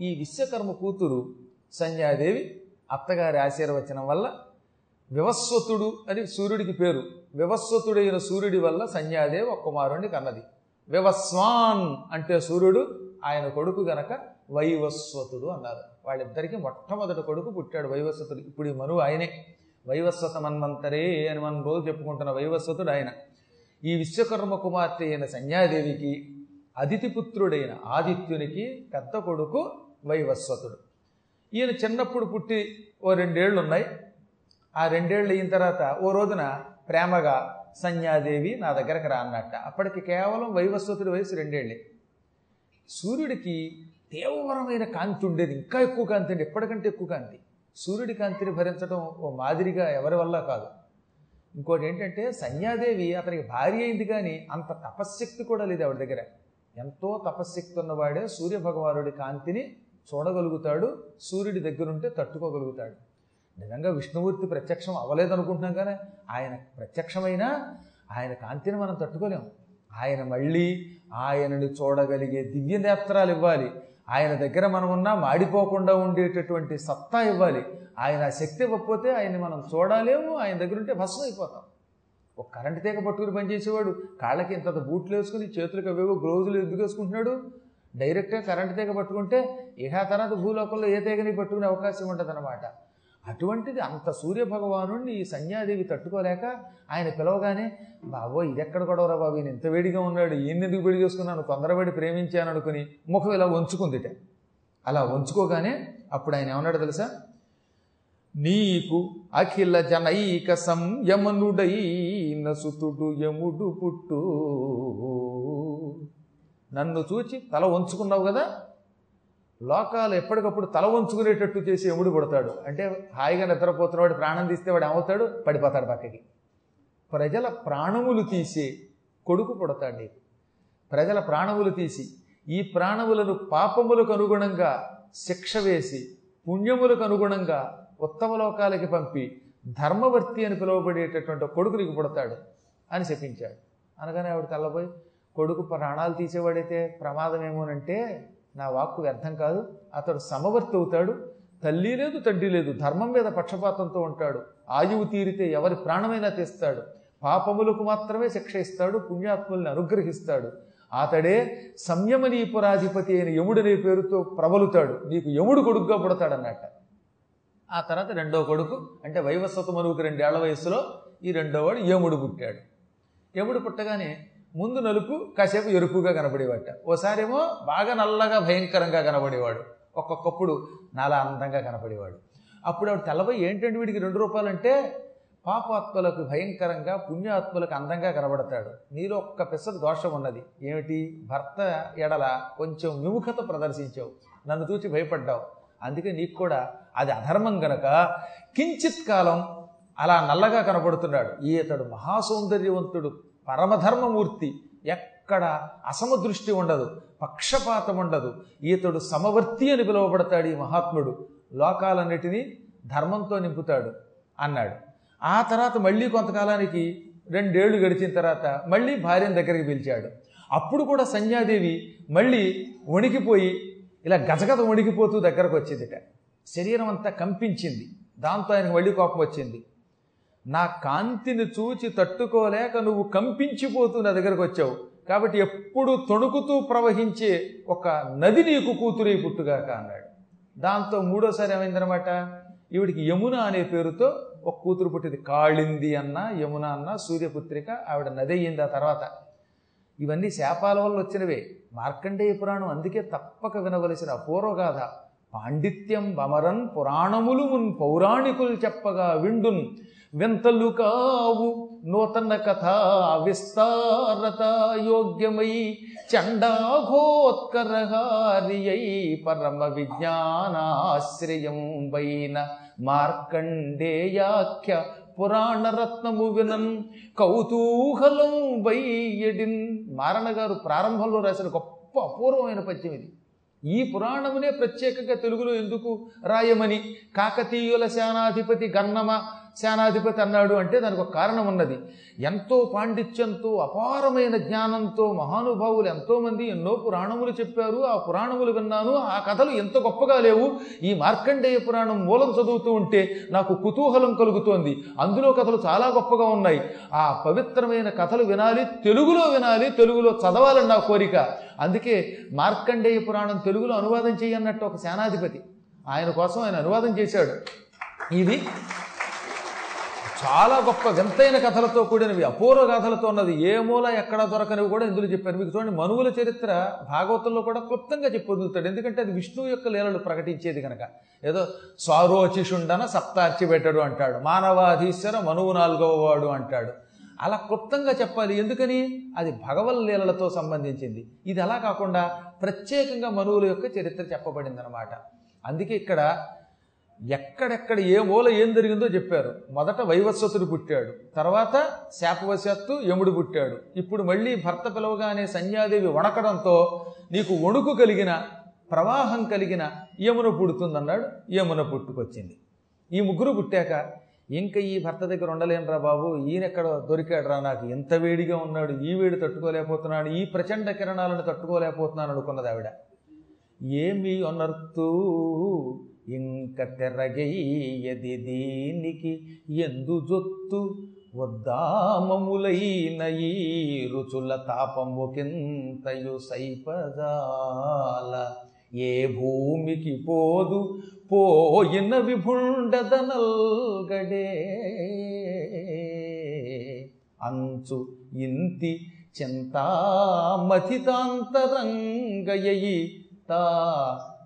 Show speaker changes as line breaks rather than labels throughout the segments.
ఈ విశ్వకర్మ కూతురు సంధ్యాదేవి అత్తగారి ఆశీర్వచనం వల్ల వివస్వతుడు అని సూర్యుడికి పేరు. వివస్వతుడైన సూర్యుడి వల్ల సంధ్యాదేవి ఒక కుమారుణ్ణి కన్నది. వివస్వాన్ అంటే సూర్యుడు ఆయన కొడుకు గనక వైవస్వతుడు అన్నారు. వాళ్ళిద్దరికీ మొట్టమొదటి కొడుకు పుట్టాడు వైవస్వతుడు. ఇప్పుడు ఈ మరువు ఆయనే. వైవస్వత మన్వంతరే అని మనం రోజు చెప్పుకుంటున్న వైవస్వతుడు ఆయన. ఈ విశ్వకర్మ కుమార్తె అయిన సంధ్యాదేవికి అతిథిపుత్రుడైన ఆదిత్యునికి పెద్ద కొడుకు వైవస్వతుడు. ఈయన చిన్నప్పుడు పుట్టి ఓ రెండేళ్ళు ఉన్నాయి ఆ రెండేళ్ళు అయిన తర్వాత ఓ రోజున ప్రేమగా సంధ్యాదేవి నా దగ్గరకు రా అన్నట్ట అప్పటికి కేవలం వైవస్వతుడి వయసు రెండేళ్ళే. సూర్యుడికి తీవ్రమైన కాంతి ఉండేది. ఇంకా ఎక్కువ కాంతి అండి. ఎప్పటికంటే ఎక్కువ కాంతి. సూర్యుడి కాంతిని భరించడం ఓ మాదిరిగా ఎవరి వల్ల కాదు. ఇంకోటి ఏంటంటే సంధ్యాదేవి అతనికి భార్య అయింది కానీ అంత తపశ్శక్తి కూడా లేదు ఆవిడ దగ్గర. ఎంతో తపశ్శక్తి ఉన్నవాడే సూర్య భగవానుడి కాంతిని చూడగలుగుతాడు సూర్యుడి దగ్గరుంటే తట్టుకోగలుగుతాడు. నిజంగా విష్ణుమూర్తి ప్రత్యక్షం అవ్వలేదనుకుంటున్నాం కానీ ఆయన ప్రత్యక్షమైనా ఆయన కాంతిని మనం తట్టుకోలేము ఆయన మళ్ళీ ఆయనని చూడగలిగే దివ్య నేత్రాలు ఇవ్వాలి. ఆయన దగ్గర మనం ఉన్నా మాడిపోకుండా ఉండేటటువంటి సత్తా ఇవ్వాలి. ఆయన ఆ శక్తి ఇవ్వకపోతే ఆయన్ని మనం చూడలేము ఆయన దగ్గర ఉంటే భస్మం అయిపోతాం. ఒక కరెంటు తీగ పట్టుకుని పనిచేసేవాడు కాళ్ళకి ఇంత బూట్లు వేసుకుని చేతులకు అవేవో గ్లోజులు ఎందుకు వేసుకుంటున్నాడు డైరెక్ట్గా కరెంట్ తీగ పట్టుకుంటే ఇక తర్వాత భూలోకంలో ఏ తీగని పట్టుకునే అవకాశం ఉంటుంది అటువంటిది అంత సూర్యభగవాను ఈ సంధ్యాదేవి తట్టుకోలేక ఆయన పిలవగానే బాబో ఇది ఎక్కడ గొడవరా బాబు? ఈయన ఇంత వేడిగా ఉన్నాడు. ఈయన ఎందుకు పెళ్ళి చేసుకున్నాను? తొందరపడి ప్రేమించాను అనుకుని ముఖం ఇలా వంచుకుందిట. అలా వంచుకోగానే అప్పుడు ఆయన ఏమన్నాడు తెలుసా? నీకు అఖిల జనైక సంయమనుడై నసుతుడు యముడు పుట్టు. నన్ను చూచి తల వంచుకున్నావు కదా? లోకాలు ఎప్పటికప్పుడు తల వంచుకునేటట్టు చేసి ఎముడు పుడతాడు అంటే హాయిగా నిద్రపోతున్నవాడు ప్రాణం తీస్తే వాడు ఏమవుతాడు? పడిపోతాడు పక్కకి. ప్రజల ప్రాణములు తీసి కొడుకు పుడతాడు నీకు. ప్రజల ప్రాణములు తీసి ఈ ప్రాణములను పాపములకు అనుగుణంగా శిక్ష వేసి పుణ్యములకు అనుగుణంగా ఉత్తమ లోకాలకి పంపి ధర్మవర్తి అని పిలువబడేటటువంటి ఒక కొడుకు నీకు పుడతాడు అని చెప్పించాడు. అనగానే ఆవిడ తెల్లబోయి కొడుకు ప్రాణాలు తీసేవాడైతే ప్రమాదమేమోనంటే నా వాక్కు వ్యర్థం కాదు అతడు సమవర్తి అవుతాడు తల్లి లేదు తండ్రి లేదు ధర్మం మీద పక్షపాతంతో ఉంటాడు ఆయువు తీరితే ఎవరి ప్రాణమైనా తీస్తాడు పాపములకు మాత్రమే శిక్ష ఇస్తాడు పుణ్యాత్ముల్ని అనుగ్రహిస్తాడు అతడే సంయమనీపురాధిపతి అయిన యముడనే పేరుతో ప్రబలుతాడు నీకు యముడు కొడుకుగా పుడతాడన్నట్ట. ఆ తర్వాత రెండో కొడుకు అంటే వైవస్వత మనువుకి రెండేళ్ళ వయసులో ఈ రెండో వాడు యముడు పుట్టాడు. యముడు పుట్టగానే ముందు నలుపు కాసేపు ఎరుపుగా కనబడేవాట. ఓసారేమో బాగా నల్లగా భయంకరంగా కనబడేవాడు. ఒక్కొక్కప్పుడు నాలా అందంగా కనపడేవాడు అప్పుడు ఆవిడ తెల్లబోయి ఏంటంటే వీడికి రెండు రూపాయలు అంటే పాపాత్మలకు భయంకరంగా పుణ్యాత్మలకు అందంగా కనబడతాడు. నీలో ఒక్క పిసరు దోషం ఉన్నది. ఏమిటి? భర్త ఎడల కొంచెం విముఖత ప్రదర్శించావు. నన్ను చూచి భయపడ్డావు. అందుకే నీకు కూడా అది అధర్మం గనక. కించిత్ కాలం అలా నల్లగా కనబడుతున్నాడు. ఈతడు మహాసౌందర్యవంతుడు. పరమధర్మమూర్తి ఎక్కడ అసమదృష్టి ఉండదు పక్షపాతం ఉండదు. ఈతడు సమవర్తి అని పిలువబడతాడు ఈ మహాత్ముడు. లోకాలన్నిటినీ ధర్మంతో నింపుతాడు అన్నాడు. ఆ తర్వాత మళ్ళీ కొంతకాలానికి రెండేళ్ళు గడిచిన తర్వాత మళ్ళీ భార్యను దగ్గరికి పిలిచాడు. అప్పుడు కూడా సంధ్యాదేవి మళ్ళీ వణికిపోయి ఇలా గజగజ వణికిపోతూ దగ్గరకు వచ్చిందిట శరీరం అంతా కంపించింది. దాంతో ఆయనకు మళ్ళీ కోపం వచ్చింది. నా కాంతిని చూచి తట్టుకోలేక నువ్వు కంపించిపోతూ నా దగ్గరకు వచ్చావు. కాబట్టి ఎప్పుడు తొణుకుతూ ప్రవహించే ఒక నది నీకు కూతురే పుట్టుగాక అన్నాడు. దాంతో మూడోసారి ఏమైందనమాట ఈవిడికి యమున అనే పేరుతో ఒక కూతురు పుట్టింది. కాళింది అన్న యమున అన్న సూర్యపుత్రిక ఆవిడ నది అయ్యింది ఆ తర్వాత. ఇవన్నీ శాపాల వల్ల వచ్చినవే. మార్కండేయ పురాణం అందుకే తప్పక వినవలసిన అపూర్వగాథ పాండిత్యం వమరన్ పురాణములు మున్ పౌరాణికులు చెప్పగా విండున్. వింతలు కావు నూతన కథ విస్తారత యోగ్యమై చండాఘోత్కరహారియై పరమ విజ్ఞానాశ్రయం వైన మార్కండేయాఖ్య పురాణరత్నము వినన్ కౌతూహలం వైయడిన్ మారణగారు ప్రారంభంలో రాసిన గొప్ప అపూర్వమైన పద్యం ఇది ఈ పురాణమునే ప్రత్యేకంగా తెలుగులో ఎందుకు రాయమని? కాకతీయుల సేనాధిపతి గన్నమ సేనాధిపతి అన్నాడు అంటే దానికి ఒక కారణం ఉన్నది. ఎంతో పాండిత్యంతో అపారమైన జ్ఞానంతో మహానుభావులు ఎంతోమంది ఎన్నో పురాణములు చెప్పారు. ఆ పురాణములు విన్నాను. ఆ కథలు ఎంత గొప్పగా లేవు. ఈ మార్కండేయ పురాణం మూలం చదువుతూ ఉంటే నాకు కుతూహలం కలుగుతోంది. అందులో కథలు చాలా గొప్పగా ఉన్నాయి. ఆ పవిత్రమైన కథలు వినాలి తెలుగులో వినాలి తెలుగులో చదవాలని నా కోరిక. అందుకే మార్కండేయ పురాణం తెలుగులో అనువాదం చేయన్నట్టు ఒక సేనాధిపతి ఆయన కోసం ఆయన అనువాదం చేశాడు. ఇది చాలా గొప్ప వింతైన కథలతో కూడినవి అపూర్వ కథలతో ఉన్నది. ఏ మూల ఎక్కడ దొరకనివి కూడా ఇందులో చెప్పారు మీకు చూడండి మనువుల చరిత్ర భాగవతంలో కూడా క్లుప్తంగా చెప్పొదులుతాడు ఎందుకంటే అది విష్ణువు యొక్క లీలలు ప్రకటించేది కనుక ఏదో స్వారోచిషుండన సప్తార్చి పెట్టడు అంటాడు. మానవాధీశ్వర మనువు నాలుగవ వాడు అంటాడు. అలా క్లుప్తంగా చెప్పాలి. ఎందుకని? అది భగవల్ లీలలతో సంబంధించింది. ఇది అలా కాకుండా ప్రత్యేకంగా మనువుల యొక్క చరిత్ర చెప్పబడింది అనమాట అందుకే ఇక్కడ ఎక్కడెక్కడ ఏ మూల ఏం జరిగిందో చెప్పారు. మొదట వైవస్వతుడు పుట్టాడు. తర్వాత శాపవశాత్తు యముడు పుట్టాడు. ఇప్పుడు మళ్ళీ భర్త పిలవగానే సంధ్యాదేవి వణకడంతో నీకు వణుకు కలిగిన ప్రవాహం కలిగిన యమున పుడుతుందన్నాడు. యమున పుట్టుకొచ్చింది. ఈ ముగ్గురు పుట్టాక ఇంకా ఈ భర్త దగ్గర ఉండలేనురా బాబు ఈయనెక్కడ దొరికాడురా నాకు ఎంత వేడిగా ఉన్నాడు ఈ వేడి తట్టుకోలేకపోతున్నాడు ఈ ప్రచండ కిరణాలను తట్టుకోలేకపోతున్నాను అనుకున్నది ఆవిడ. ఏమి అనర్తూ ఇంక తెరగయ్యది దీనికి ఎందు జొత్తు వద్దామములైన ఈ రుచుల తాపముకింతయు సైపజాల. ఏ భూమికి పోదు పోయిన విభుండదనల్గడే అంచు ఇంతి చింతామథితాంతరంగయ్యి తా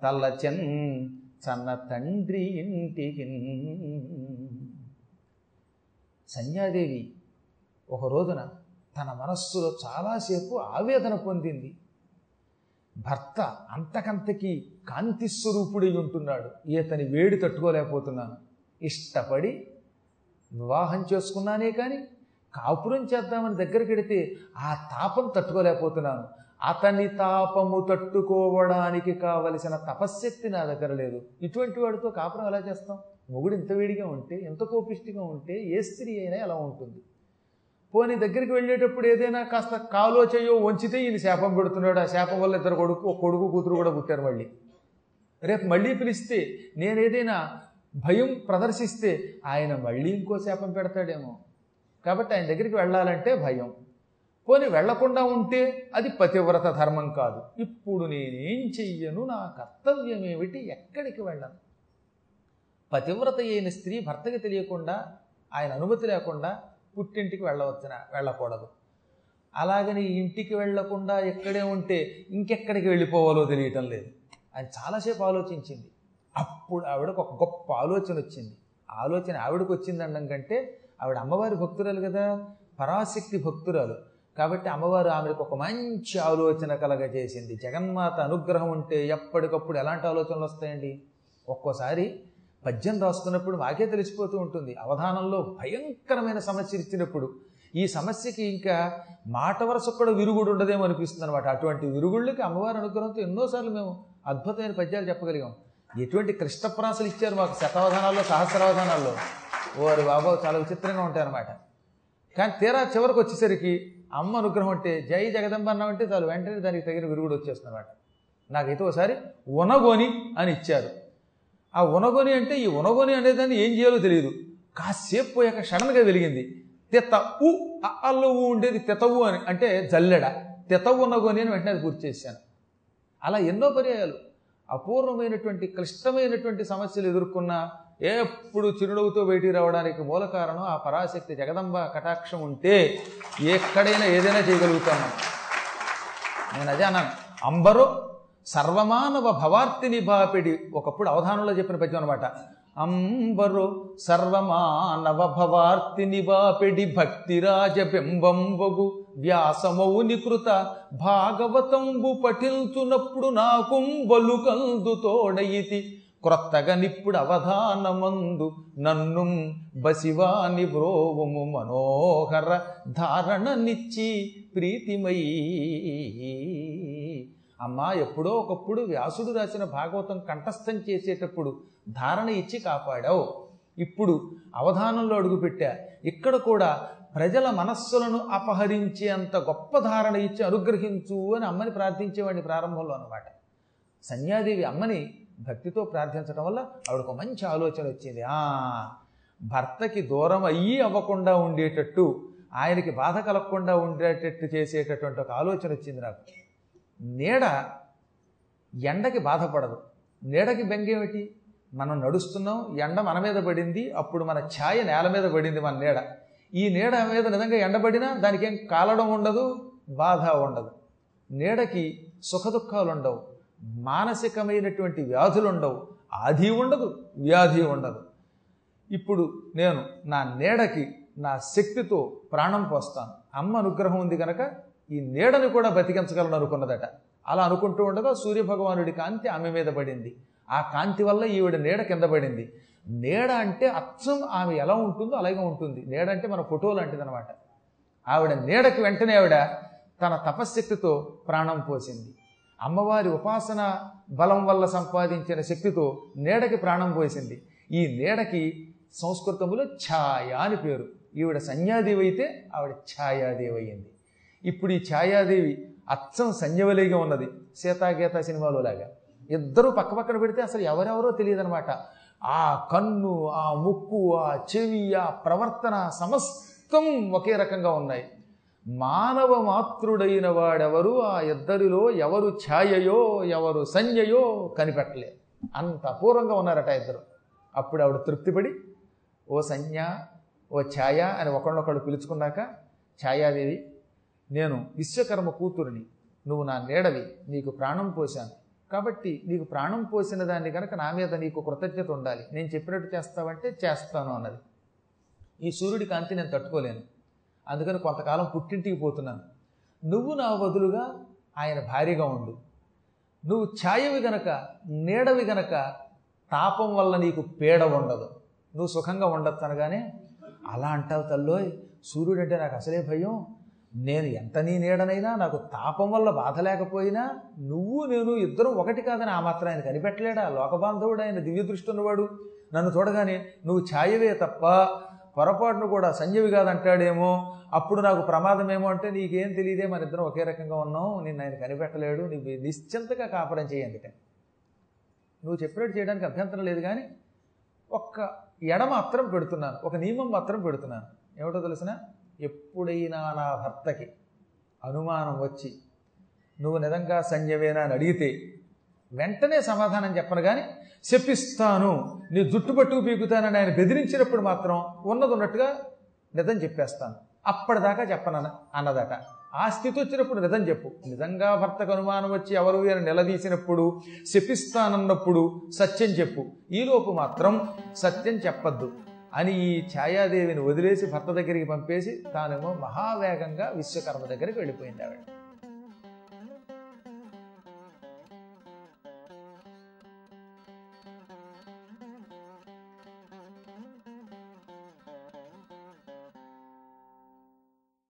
తలచెన్ చన్న తండ్రి ఇంటికి సంధ్యాదేవి ఒక రోజున తన మనస్సులో చాలాసేపు ఆవేదన పొందింది. భర్త అంతకంతకి కాంతి స్వరూపుడై ఉంటున్నాడు. ఈతని వేడి తట్టుకోలేకపోతున్నాను. ఇష్టపడి వివాహం చేసుకున్నానే కానీ కాపురం చేద్దామని దగ్గరికి వెడితే ఆ తాపం తట్టుకోలేకపోతున్నాను. అతని తాపము తట్టుకోవడానికి కావలసిన తపశ్శక్తి నా దగ్గర లేదు. ఇటువంటి వాడితో కాపురం ఎలా చేస్తాం? మొగుడు ఇంత వేడిగా ఉంటే ఎంత కోపిష్టిగా ఉంటే ఏ స్త్రీ అయినా ఎలా ఉంటుంది? పోనీ దగ్గరికి వెళ్ళేటప్పుడు ఏదైనా కాస్త కాలో చేయో వంచితే ఈయన శాపం పెడుతున్నాడు ఆ శాపం వల్ల ఇద్దరు కొడుకు కొడుకు కూతురు కూడా పుట్టారు మళ్ళీ. రేపు మళ్ళీ పిలిస్తే నేనేదైనా భయం ప్రదర్శిస్తే ఆయన మళ్ళీ ఇంకో శాపం పెడతాడేమో. కాబట్టి ఆయన దగ్గరికి వెళ్ళాలంటే భయం. పోనీ వెళ్ళకుండా ఉంటే అది పతివ్రత ధర్మం కాదు. ఇప్పుడు నేనేం చెయ్యను? నా కర్తవ్యం ఏమిటి ఎక్కడికి వెళ్ళను? పతివ్రత అయిన స్త్రీ భర్తకి తెలియకుండా ఆయన అనుమతి లేకుండా పుట్టింటికి వెళ్ళవచ్చునా? వెళ్ళకూడదు. అలాగని ఇంటికి వెళ్ళకుండా ఎక్కడే ఉంటే ఇంకెక్కడికి వెళ్ళిపోవాలో తెలియటం లేదు. ఆయన చాలాసేపు ఆలోచించింది. అప్పుడు ఆవిడకు ఒక గొప్ప ఆలోచన వచ్చింది. ఆలోచన ఆవిడకు వచ్చిందనడం కంటే ఆవిడ అమ్మవారి భక్తురాలు కదా? పరాశక్తి భక్తురాలు. కాబట్టి అమ్మవారు ఆమెకు ఒక మంచి ఆలోచన కలగజేసింది. జగన్మాత అనుగ్రహం ఉంటే ఎప్పటికప్పుడు ఎలాంటి ఆలోచనలు వస్తాయండి? ఒక్కోసారి పద్యం రాస్తున్నప్పుడు మాకే తెలిసిపోతూ ఉంటుంది. అవధానంలో భయంకరమైన సమస్యలు ఇచ్చినప్పుడు. ఈ సమస్యకి ఇంకా మాట వరస కూడా విరుగుడు ఉండదేమో అనిపిస్తుంది అనమాట అటువంటి విరుగుళ్ళకి అమ్మవారి అనుగ్రహంతో ఎన్నోసార్లు మేము అద్భుతమైన పద్యాలు చెప్పగలిగాం. ఎటువంటి కృష్ణప్రాసలు ఇచ్చారు మాకు శతావధానాల్లో సహస్రావధానాల్లో? వారు బాబా చాలా విచిత్రంగా ఉంటాయి అనమాట కానీ తీరా చివరికి వచ్చేసరికి అమ్మ అనుగ్రహం అంటే జై జగదంబ అన్నామంటే చాలు వెంటనే దానికి తగిన విరుగుడు వచ్చేస్తున్నమాట నాకైతే ఒకసారి ఉనగోని అని ఇచ్చారు. ఆ ఉనగోని అంటే ఈ ఉనగొని అనేదాన్ని ఏం చేయాలో తెలియదు. కాసేపు పోయాక సడన్గా వెలిగింది. తెత ఉ అల్లు ఉండేది తెతవు అని అంటే జల్లెడ. తెతవు ఉన్నగోని అని వెంటనే అది గుర్తు చేశాను. అలా ఎన్నో పర్యాయాలు. అపూర్వమైనటువంటి క్లిష్టమైనటువంటి సమస్యలు ఎదుర్కొన్న ఎప్పుడు చిరునవ్వుతో బయటికి రావడానికి మూల కారణం ఆ పరాశక్తి జగదంబ కటాక్షం ఉంటే ఎక్కడైనా ఏదైనా చేయగలుగుతాను నేను అదే అన్నాను. అంబరు సర్వమానవ భవార్తిని బాపిడి. ఒకప్పుడు అవధానంలో చెప్పిన పద్యం అనమాట అంబరు సర్వమానవ భవార్తిని బాపిడి భక్తిరాజ బింబంబగు వ్యాసమౌని కృత భాగవతంబు పఠించునప్పుడు నాకుంబలు కందు తోడయితి. క్రొత్తగా నిప్పుడు అవధానమందు నన్ను బసివాని బ్రోవము మనోహర ధారణ నిచ్చి ప్రీతిమయీ. అమ్మా ఎప్పుడో ఒకప్పుడు వ్యాసుడు రాసిన భాగవతం కంఠస్థం చేసేటప్పుడు ధారణ ఇచ్చి కాపాడావు. ఇప్పుడు అవధానంలో అడుగుపెట్టా. ఇక్కడ కూడా ప్రజల మనస్సులను అపహరించే అంత గొప్ప ధారణ ఇచ్చి అనుగ్రహించు అని అమ్మని ప్రార్థించేవాడిని ప్రారంభంలో అనమాట సన్యాదేవి అమ్మని భక్తితో ప్రార్థించడం వల్ల ఆవిడకు మంచి ఆలోచన వచ్చింది. ఆ భర్తకి దూరం అయ్యి అవ్వకుండా ఉండేటట్టు ఆయనకి బాధ కలగకుండా ఉండేటట్టు చేసేటటువంటి ఒక ఆలోచన వచ్చింది నాకు. నీడ ఎండకి బాధపడదు. నీడకి బెంగేమిటి మనం నడుస్తున్నాం ఎండ మన మీద పడింది అప్పుడు మన ఛాయ నేల మీద పడింది మన నీడ. ఈ నీడ మీద నిజంగా ఎండబడినా దానికి ఏం కాలడం ఉండదు బాధ ఉండదు. నీడకి సుఖదుఖాలు ఉండవు మానసికమైనటువంటి వ్యాధులు ఉండవు ఆది ఉండదు వ్యాధి ఉండదు. ఇప్పుడు నేను నా నీడకి నా శక్తితో ప్రాణం పోస్తాను. అమ్మ అనుగ్రహం ఉంది కనుక ఈ నీడని కూడా బతికించగలను అనుకున్నదట. అలా అనుకుంటూ ఉండగా సూర్యభగవానుడి కాంతి ఆమె మీద పడింది. ఆ కాంతి వల్ల ఈవిడ నీడ కింద పడింది. నీడ అంటే అచ్చం ఆమె ఎలా ఉంటుందో అలాగే ఉంటుంది. నీడ అంటే మన ఫోటో లాంటిది అనమాట ఆవిడ నీడకి వెంటనే ఆవిడ తన తపశ్శక్తితో ప్రాణం పోసింది. అమ్మవారి ఉపాసన బలం వల్ల సంపాదించిన శక్తితో నీడకి ప్రాణం పోసింది. ఈ నీడకి సంస్కృతంలో ఛాయ అని పేరు. ఈవిడ సన్యాదేవి అయితే ఆవిడ ఛాయాదేవి అయ్యింది. ఇప్పుడు ఈ ఛాయాదేవి అచ్చం సంధ్యవలిగా ఉన్నది. సీతాగీత సినిమాలో లాగా ఇద్దరు పక్క పక్కన పెడితే అసలు ఎవరెవరో తెలియదనమాట. ఆ కన్ను ఆ ముక్కు ఆ చెవి ఆ ప్రవర్తన సమస్తం ఒకే రకంగా ఉన్నాయి. మానవ మాతృడైన వాడెవరు? ఆ ఇద్దరిలో ఎవరు ఛాయయో ఎవరు సంజయో కనిపెట్టలేదు. అంత అపూర్వంగా ఉన్నారట ఇద్దరు. అప్పుడు ఆవిడ తృప్తిపడి ఓ సంజ్ఞ ఓ ఛాయ అని ఒకళ్ళొకళ్ళు పిలుచుకున్నాక ఛాయాదేవి నేను విశ్వకర్మ కూతురిని నువ్వు నా నీడవి నీకు ప్రాణం పోశాను. కాబట్టి నీకు ప్రాణం పోసిన దాన్ని కనుక నా మీద నీకు కృతజ్ఞత ఉండాలి. నేను చెప్పినట్టు చేస్తావంటే చేస్తాను అన్నది. ఈ సూర్యుడి కాంతి నేను తట్టుకోలేను. అందుకని కొంతకాలం పుట్టింటికి పోతున్నాను. నువ్వు నా బదులుగా ఆయన భార్యగా ఉండు. నువ్వు ఛాయవి గనక నీడవి గనక తాపం వల్ల నీకు పీడ ఉండదు. నువ్వు సుఖంగా ఉండొచ్చు అనగానే అలా అంటావు తల్లోయ్ సూర్యుడు అంటే నాకు అసలే భయం. నేను ఎంత నీ నీడనైనా నాకు తాపం వల్ల బాధ లేకపోయినా నువ్వు నేను ఇద్దరం ఒకటి కాదని ఆ మాత్రం ఆయన కనిపెట్టలేడా? లోకబాంధవుడు ఆయన దివ్య దృష్టి ఉన్నవాడు. నన్ను చూడగానే నువ్వు ఛాయవే తప్ప పొరపాటును కూడా సంజీవి కాదంటాడేమో అప్పుడు నాకు ప్రమాదమేమో అంటే నీకేం తెలియదే మన ఇద్దరం ఒకే రకంగా ఉన్నాం నిన్ను ఆయన కనిపెట్టలేడు నువ్వు నిశ్చింతగా కాపురం చేయండి నువ్వు చెప్పినట్టు చేయడానికి అభ్యంతరం లేదు కానీ ఒక్క ఎడ మాత్రం పెడుతున్నాను ఒక నియమం మాత్రం పెడుతున్నాను. ఏమిటో తెలిసిన? ఎప్పుడైనా నా భర్తకి అనుమానం వచ్చి నువ్వు నిజంగా సంజయవేనా అని అడిగితే వెంటనే సమాధానం చెప్పను కానీ చెప్పిస్తాను నీ జుట్టు పట్టుకు పీకుతానని ఆయన బెదిరించినప్పుడు మాత్రం ఉన్నది ఉన్నట్టుగా నిజం చెప్పేస్తాను. అప్పటిదాకా చెప్పన అన్నదట. ఆ స్థితి వచ్చినప్పుడు నిజం చెప్పు. నిజంగా భర్తకు అనుమానం వచ్చి ఎవరు అని నిలదీసినప్పుడు శపిస్తానన్నప్పుడు సత్యం చెప్పు. ఈలోపు మాత్రం సత్యం చెప్పద్దు అని ఈ ఛాయాదేవిని వదిలేసి భర్త దగ్గరికి పంపేసి తానేమో మహావేగంగా విశ్వకర్మ దగ్గరికి వెళ్ళిపోయింది ఆవిడ.